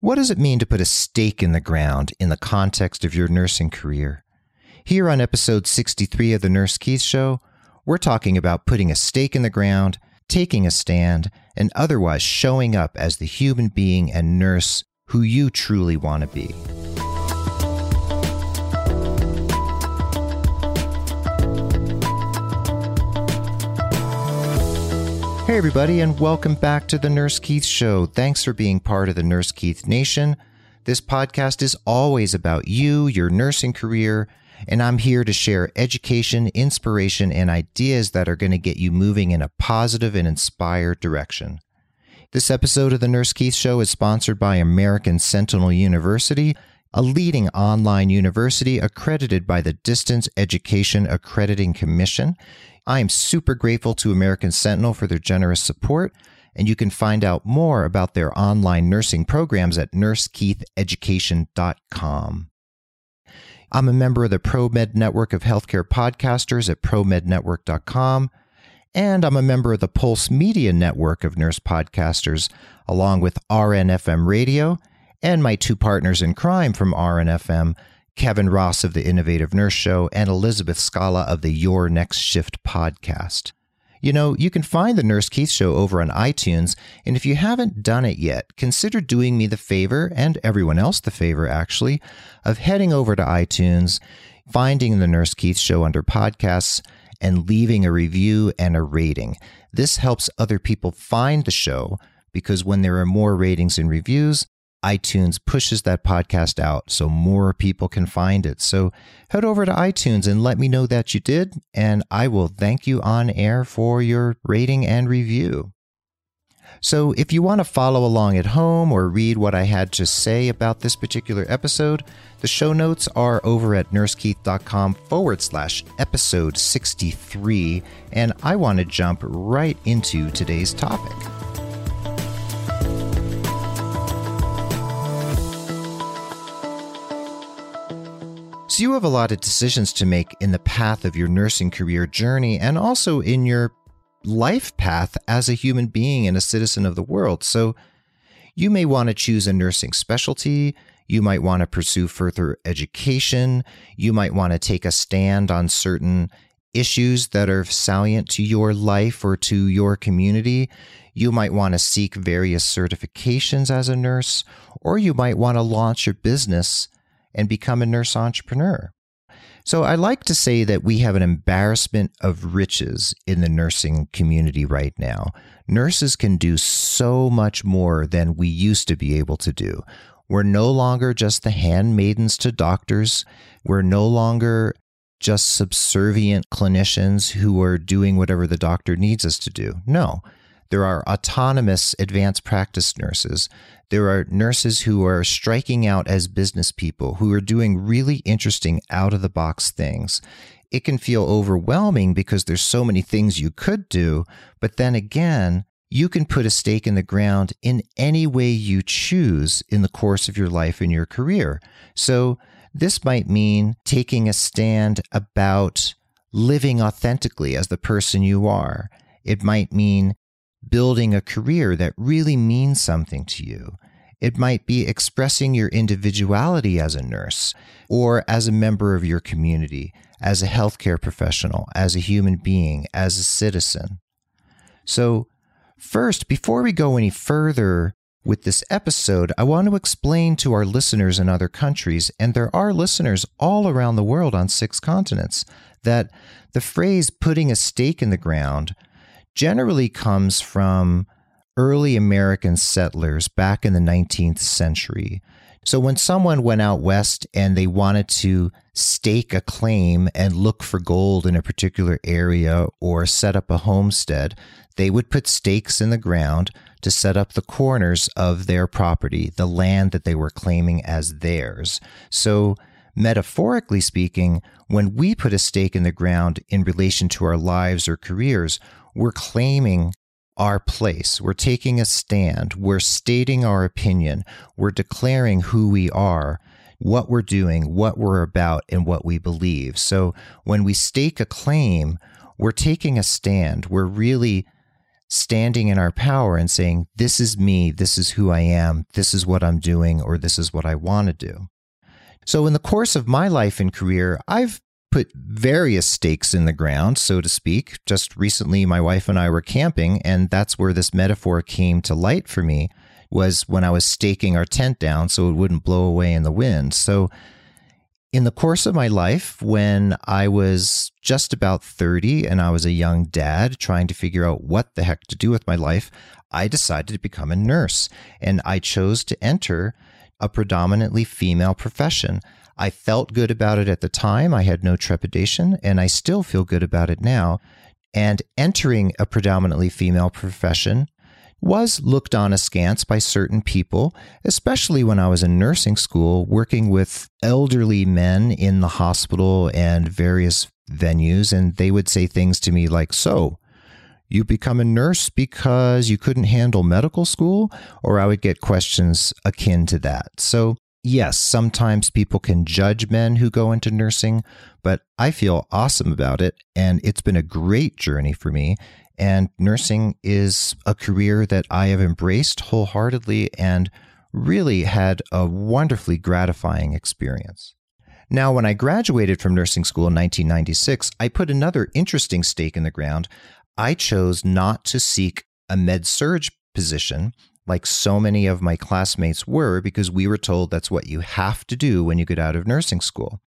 What does it mean to put a stake in the ground in the context of your nursing career? Here on episode 63 of The Nurse Keith Show, we're talking about putting a stake in the ground, taking a stand, and otherwise showing up as the human being and nurse who you truly want to be. Hey, everybody, and welcome back to the Nurse Keith Show. Thanks for being part of the Nurse Keith Nation. This podcast is always about you, your nursing career, and I'm here to share education, inspiration, and ideas that are going to get you moving in a positive and inspired direction. This episode of the Nurse Keith Show is sponsored by American Sentinel University, a leading online university accredited by the Distance Education Accrediting Commission. I am super grateful to American Sentinel for their generous support, and you can find out more about their online nursing programs at nursekeitheducation.com. I'm a member of the ProMed Network of Healthcare Podcasters at promednetwork.com, and I'm a member of the Pulse Media Network of Nurse Podcasters, along with RNFM Radio and my two partners in crime from RNFM, Kevin Ross of the Innovative Nurse Show, and Elizabeth Scala of the Your Next Shift podcast. You know, you can find the Nurse Keith Show over on iTunes, and if you haven't done it yet, consider doing me the favor, and everyone else the favor actually, of heading over to iTunes, finding the Nurse Keith Show under podcasts, and leaving a review and a rating. This helps other people find the show because when there are more ratings and reviews, iTunes pushes that podcast out so more people can find it. So head over to iTunes and let me know that you did, and I will thank you on air for your rating and review. So if you want to follow along at home or read what I had to say about this particular episode, the show notes are over at nursekeith.com forward slash episode 63, and I want to jump right into today's topic. So you have a lot of decisions to make in the path of your nursing career journey and also in your life path as a human being and a citizen of the world. So you may want to choose a nursing specialty. You might want to pursue further education. You might want to take a stand on certain issues that are salient to your life or to your community. You might want to seek various certifications as a nurse, or you might want to launch your business and become a nurse entrepreneur. So I like to say that we have an embarrassment of riches in the nursing community right now. Nurses can do so much more than we used to be able to do. We're no longer just the handmaidens to doctors. We're no longer just subservient clinicians who are doing whatever the doctor needs us to do. No, there are autonomous advanced practice nurses. There are nurses who are striking out as business people who are doing really interesting out of the box things. It can feel overwhelming because there's so many things you could do, but then again, you can put a stake in the ground in any way you choose in the course of your life and your career. So, this might mean taking a stand about living authentically as the person you are. It might mean building a career that really means something to you. It might be expressing your individuality as a nurse or as a member of your community, as a healthcare professional, as a human being, as a citizen. So, first, before we go any further with this episode, I want to explain to our listeners in other countries, and there are listeners all around the world on six continents, that the phrase putting a stake in the ground generally comes from early American settlers back in the 19th century. So when someone went out west and they wanted to stake a claim and look for gold in a particular area or set up a homestead, they would put stakes in the ground to set up the corners of their property, the land that they were claiming as theirs. So metaphorically speaking, when we put a stake in the ground in relation to our lives or careers, we're claiming our place. We're taking a stand. We're stating our opinion. We're declaring who we are, what we're doing, what we're about, and what we believe. So when we stake a claim, we're taking a stand. We're really standing in our power and saying, This is me, this is who I am, this is what I'm doing, or this is what I want to do. So, in the course of my life and career, I've put various stakes in the ground, so to speak. Just recently, my wife and I were camping, and that's where this metaphor came to light for me was when I was staking our tent down so it wouldn't blow away in the wind. So, in the course of my life, when I was just about 30 and I was a young dad trying to figure out what the heck to do with my life, I decided to become a nurse and I chose to enter a predominantly female profession. I felt good about it at the time. I had no trepidation, and I still feel good about it now. And entering a predominantly female profession was looked on askance by certain people, especially when I was in nursing school working with elderly men in the hospital and various venues. And they would say things to me like, So, you become a nurse because you couldn't handle medical school? Or I would get questions akin to that. So, yes, sometimes people can judge men who go into nursing, but I feel awesome about it. And it's been a great journey for me. And nursing is a career that I have embraced wholeheartedly and really had a wonderfully gratifying experience. Now, when I graduated from nursing school in 1996, I put another interesting stake in the ground. I chose not to seek a med surg position like so many of my classmates were because we were told that's what you have to do when you get out of nursing school.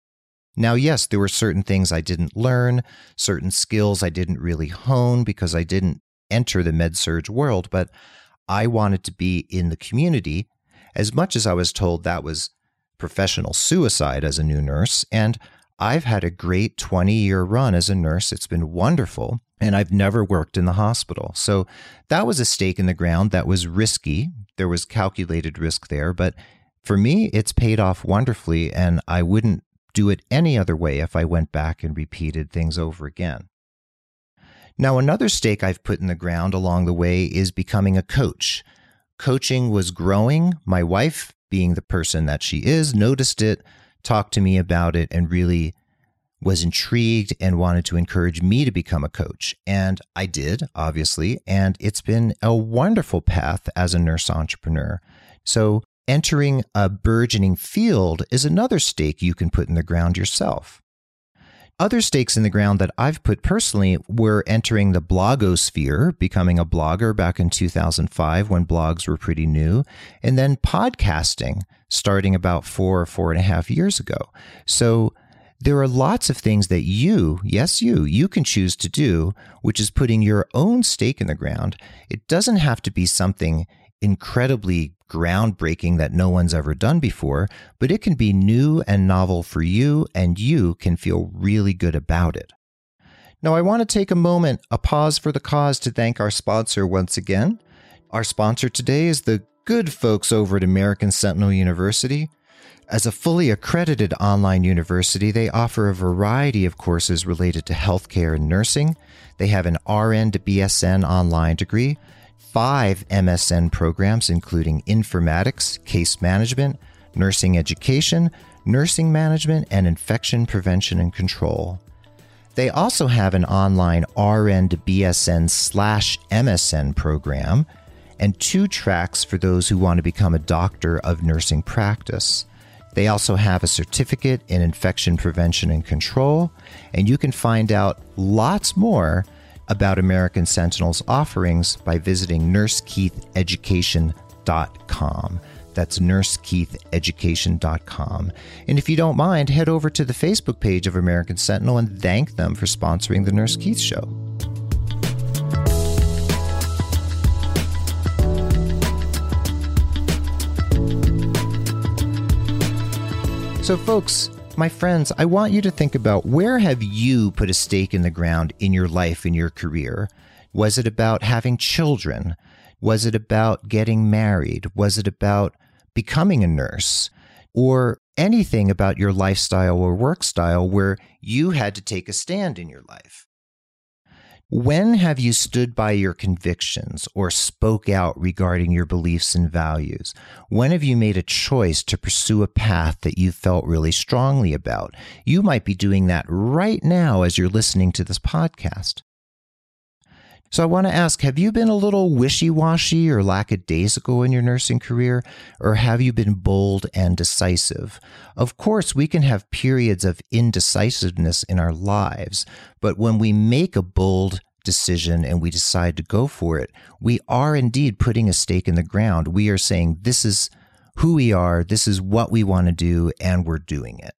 Now, yes, there were certain things I didn't learn, certain skills I didn't really hone because I didn't enter the med surg world, but I wanted to be in the community as much as I was told that was professional suicide as a new nurse. And I've had a great 20 year run as a nurse. It's been wonderful. And I've never worked in the hospital. So that was a stake in the ground that was risky. There was calculated risk there. But for me, it's paid off wonderfully. And I wouldn't do it any other way if I went back and repeated things over again. Now, another stake I've put in the ground along the way is becoming a coach. Coaching was growing. My wife, being the person that she is, noticed it, talked to me about it, and really was intrigued and wanted to encourage me to become a coach. And I did, obviously. And it's been a wonderful path as a nurse entrepreneur. So entering a burgeoning field is another stake you can put in the ground yourself. Other stakes in the ground that I've put personally were entering the blogosphere, becoming a blogger back in 2005 when blogs were pretty new, and then podcasting starting about four or four and a half years ago. So there are lots of things that you, yes, you, you can choose to do, which is putting your own stake in the ground. It doesn't have to be something incredibly groundbreaking that no one's ever done before, but it can be new and novel for you, and you can feel really good about it. Now, I want to take a moment, a pause for the cause, to thank our sponsor once again. Our sponsor today is the good folks over at American Sentinel University. As a fully accredited online university, they offer a variety of courses related to healthcare and nursing. They have an RN to BSN online degree, five MSN programs, including informatics, case management, nursing education, nursing management, and infection prevention and control. They also have an online RN to BSN slash MSN program and two tracks for those who want to become a doctor of nursing practice. They also have a certificate in infection prevention and control, and you can find out lots more about American Sentinel's offerings by visiting nursekeitheducation.com. That's nursekeitheducation.com. And if you don't mind, head over to the Facebook page of American Sentinel and thank them for sponsoring the Nurse Keith Show. So, folks, my friends, I want you to think about where have you put a stake in the ground in your life, in your career? Was it about having children? Was it about getting married? Was it about becoming a nurse? Or anything about your lifestyle or work style where you had to take a stand in your life? When have you stood by your convictions or spoke out regarding your beliefs and values? When have you made a choice to pursue a path that you felt really strongly about? You might be doing that right now as you're listening to this podcast. So I want to ask Have you been a little wishy washy or lackadaisical in your nursing career, or have you been bold and decisive? Of course, we can have periods of indecisiveness in our lives, but when we make a bold decision and we decide to go for it, we are indeed putting a stake in the ground. We are saying, This is who we are, this is what we want to do, and we're doing it.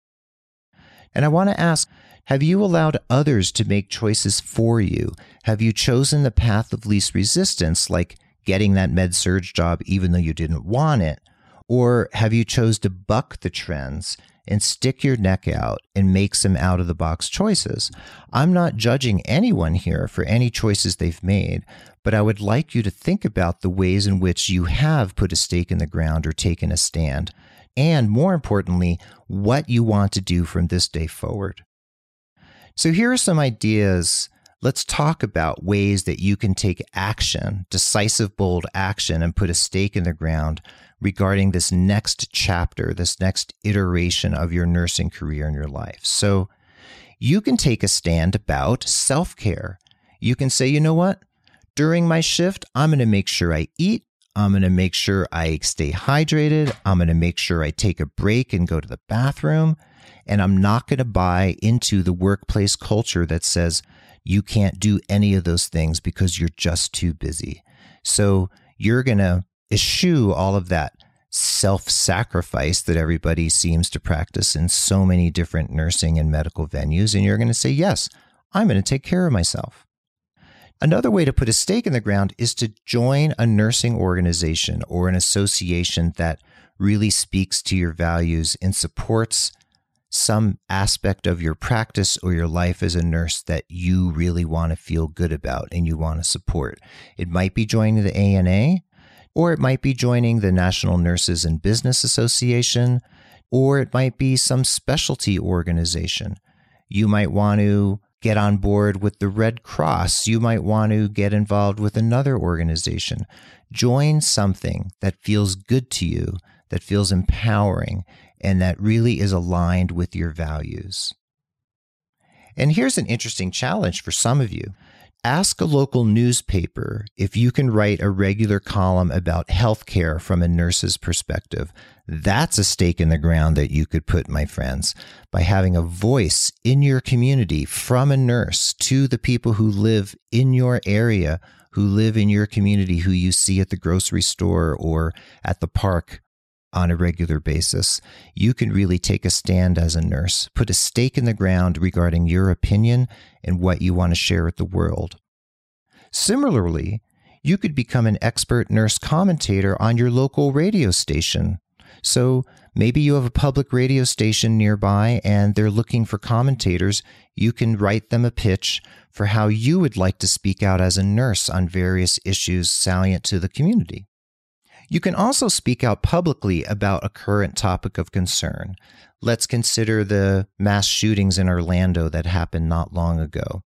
And I want to ask, have you allowed others to make choices for you? Have you chosen the path of least resistance, like getting that med surg job even though you didn't want it? Or have you chose to buck the trends and stick your neck out and make some out of the box choices? I'm not judging anyone here for any choices they've made, but I would like you to think about the ways in which you have put a stake in the ground or taken a stand, and more importantly, what you want to do from this day forward. So, here are some ideas. Let's talk about ways that you can take action, decisive, bold action, and put a stake in the ground regarding this next chapter, this next iteration of your nursing career in your life. So, you can take a stand about self care. You can say, you know what? During my shift, I'm going to make sure I eat. I'm going to make sure I stay hydrated. I'm going to make sure I take a break and go to the bathroom. And I'm not going to buy into the workplace culture that says you can't do any of those things because you're just too busy. So you're going to eschew all of that self sacrifice that everybody seems to practice in so many different nursing and medical venues. And you're going to say, yes, I'm going to take care of myself. Another way to put a stake in the ground is to join a nursing organization or an association that really speaks to your values and supports some aspect of your practice or your life as a nurse that you really want to feel good about and you want to support. It might be joining the ANA, or it might be joining the National Nurses in Business Association, or it might be some specialty organization. You might want to get on board with the Red Cross. You might want to get involved with another organization. Join something that feels good to you, that feels empowering, and that really is aligned with your values. And here's an interesting challenge for some of you. Ask a local newspaper if you can write a regular column about healthcare from a nurse's perspective. That's a stake in the ground that you could put, my friends, by having a voice in your community from a nurse to the people who live in your area, who live in your community, who you see at the grocery store or at the park on a regular basis, you can really take a stand as a nurse, put a stake in the ground regarding your opinion and what you want to share with the world. Similarly, you could become an expert nurse commentator on your local radio station. So maybe you have a public radio station nearby and they're looking for commentators. You can write them a pitch for how you would like to speak out as a nurse on various issues salient to the community. You can also speak out publicly about a current topic of concern. Let's consider the mass shootings in Orlando that happened not long ago.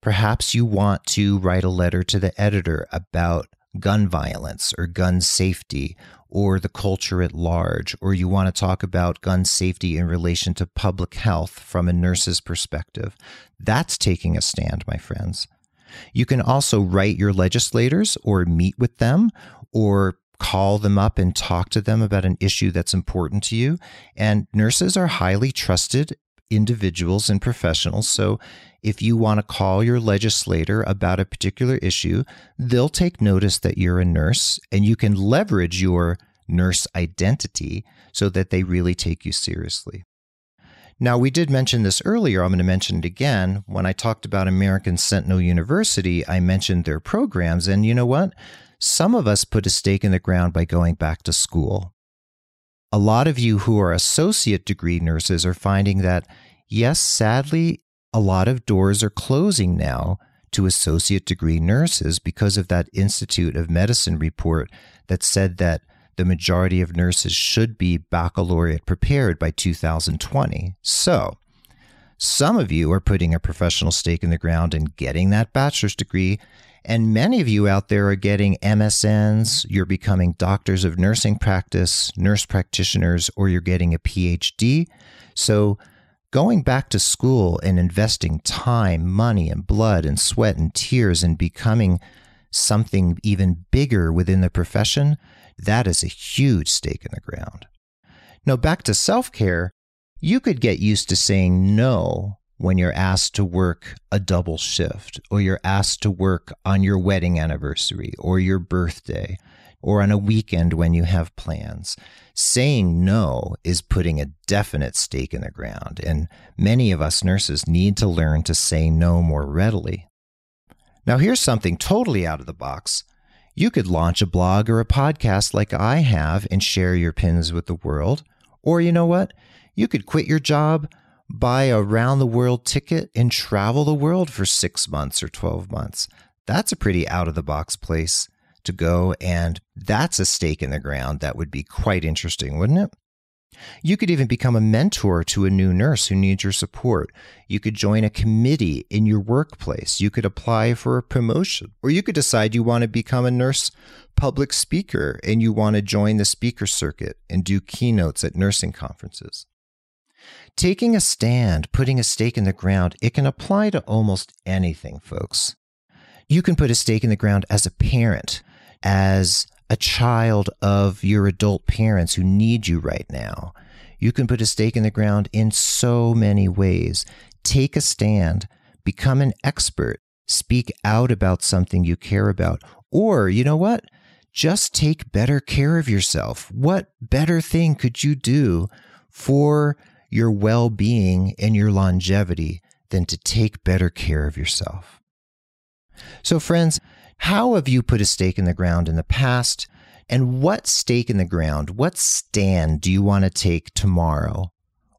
Perhaps you want to write a letter to the editor about gun violence or gun safety or the culture at large, or you want to talk about gun safety in relation to public health from a nurse's perspective. That's taking a stand, my friends. You can also write your legislators or meet with them or call them up and talk to them about an issue that's important to you. And nurses are highly trusted individuals and professionals. So if you want to call your legislator about a particular issue, they'll take notice that you're a nurse and you can leverage your nurse identity so that they really take you seriously. Now, we did mention this earlier. I'm going to mention it again. When I talked about American Sentinel University, I mentioned their programs. And you know what? Some of us put a stake in the ground by going back to school. A lot of you who are associate degree nurses are finding that, yes, sadly, a lot of doors are closing now to associate degree nurses because of that Institute of Medicine report that said that the majority of nurses should be baccalaureate prepared by 2020. So, some of you are putting a professional stake in the ground and getting that bachelor's degree and many of you out there are getting MSNs, you're becoming doctors of nursing practice, nurse practitioners, or you're getting a PhD. So going back to school and investing time, money, and blood and sweat and tears and becoming something even bigger within the profession, that is a huge stake in the ground. Now, back to self care, you could get used to saying no when you're asked to work a double shift, or you're asked to work on your wedding anniversary, or your birthday, or on a weekend when you have plans. Saying no is putting a definite stake in the ground, and many of us nurses need to learn to say no more readily. Now, here's something totally out of the box. You could launch a blog or a podcast like I have and share your pins with the world. Or, you know what? You could quit your job, buy a round the world ticket, and travel the world for six months or 12 months. That's a pretty out of the box place to go. And that's a stake in the ground that would be quite interesting, wouldn't it? You could even become a mentor to a new nurse who needs your support. You could join a committee in your workplace. You could apply for a promotion. Or you could decide you want to become a nurse public speaker and you want to join the speaker circuit and do keynotes at nursing conferences. Taking a stand, putting a stake in the ground, it can apply to almost anything, folks. You can put a stake in the ground as a parent as a child of your adult parents who need you right now. You can put a stake in the ground in so many ways. Take a stand, become an expert, speak out about something you care about. Or, you know what? Just take better care of yourself. What better thing could you do for your well being and your longevity than to take better care of yourself? So, friends, how have you put a stake in the ground in the past? And what stake in the ground, what stand do you want to take tomorrow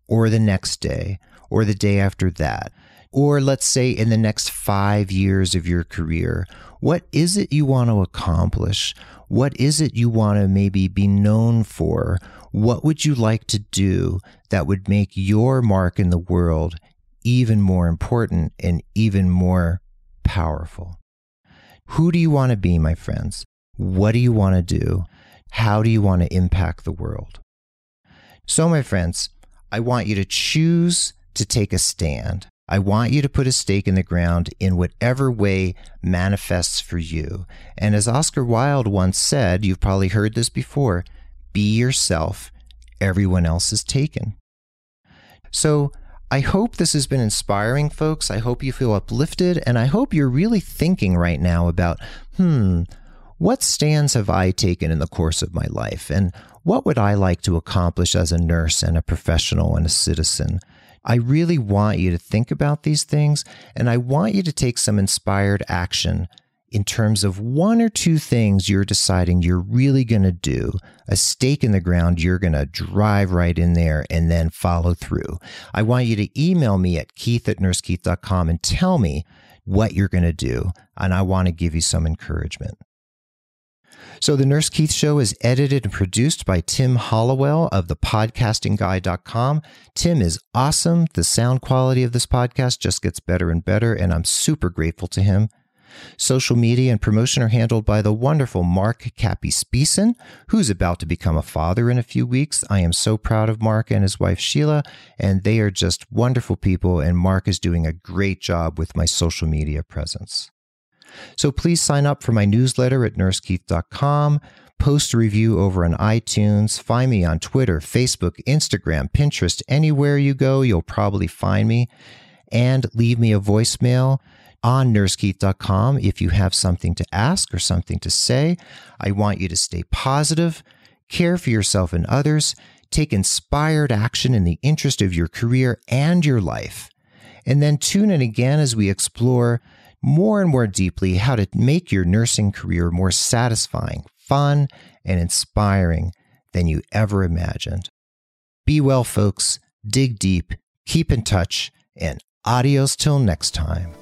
or the next day or the day after that? Or let's say in the next five years of your career, what is it you want to accomplish? What is it you want to maybe be known for? What would you like to do that would make your mark in the world even more important and even more powerful? Who do you want to be, my friends? What do you want to do? How do you want to impact the world? So, my friends, I want you to choose to take a stand. I want you to put a stake in the ground in whatever way manifests for you. And as Oscar Wilde once said, you've probably heard this before be yourself, everyone else is taken. So, I hope this has been inspiring, folks. I hope you feel uplifted, and I hope you're really thinking right now about, hmm, what stands have I taken in the course of my life? And what would I like to accomplish as a nurse and a professional and a citizen? I really want you to think about these things, and I want you to take some inspired action in terms of one or two things you're deciding you're really going to do, a stake in the ground, you're going to drive right in there and then follow through. I want you to email me at keith at nursekeith.com and tell me what you're going to do. And I want to give you some encouragement. So, the Nurse Keith Show is edited and produced by Tim Hollowell of thepodcastingguy.com. Tim is awesome. The sound quality of this podcast just gets better and better, and I'm super grateful to him. Social media and promotion are handled by the wonderful Mark Cappy Speeson, who's about to become a father in a few weeks. I am so proud of Mark and his wife Sheila, and they are just wonderful people, and Mark is doing a great job with my social media presence. So please sign up for my newsletter at nursekeith.com. Post a review over on iTunes. Find me on Twitter, Facebook, Instagram, Pinterest. Anywhere you go, you'll probably find me. And leave me a voicemail on nursekeith.com if you have something to ask or something to say. I want you to stay positive, care for yourself and others, take inspired action in the interest of your career and your life. And then tune in again as we explore more and more deeply how to make your nursing career more satisfying, fun, and inspiring than you ever imagined. Be well, folks. Dig deep, keep in touch, and adios till next time.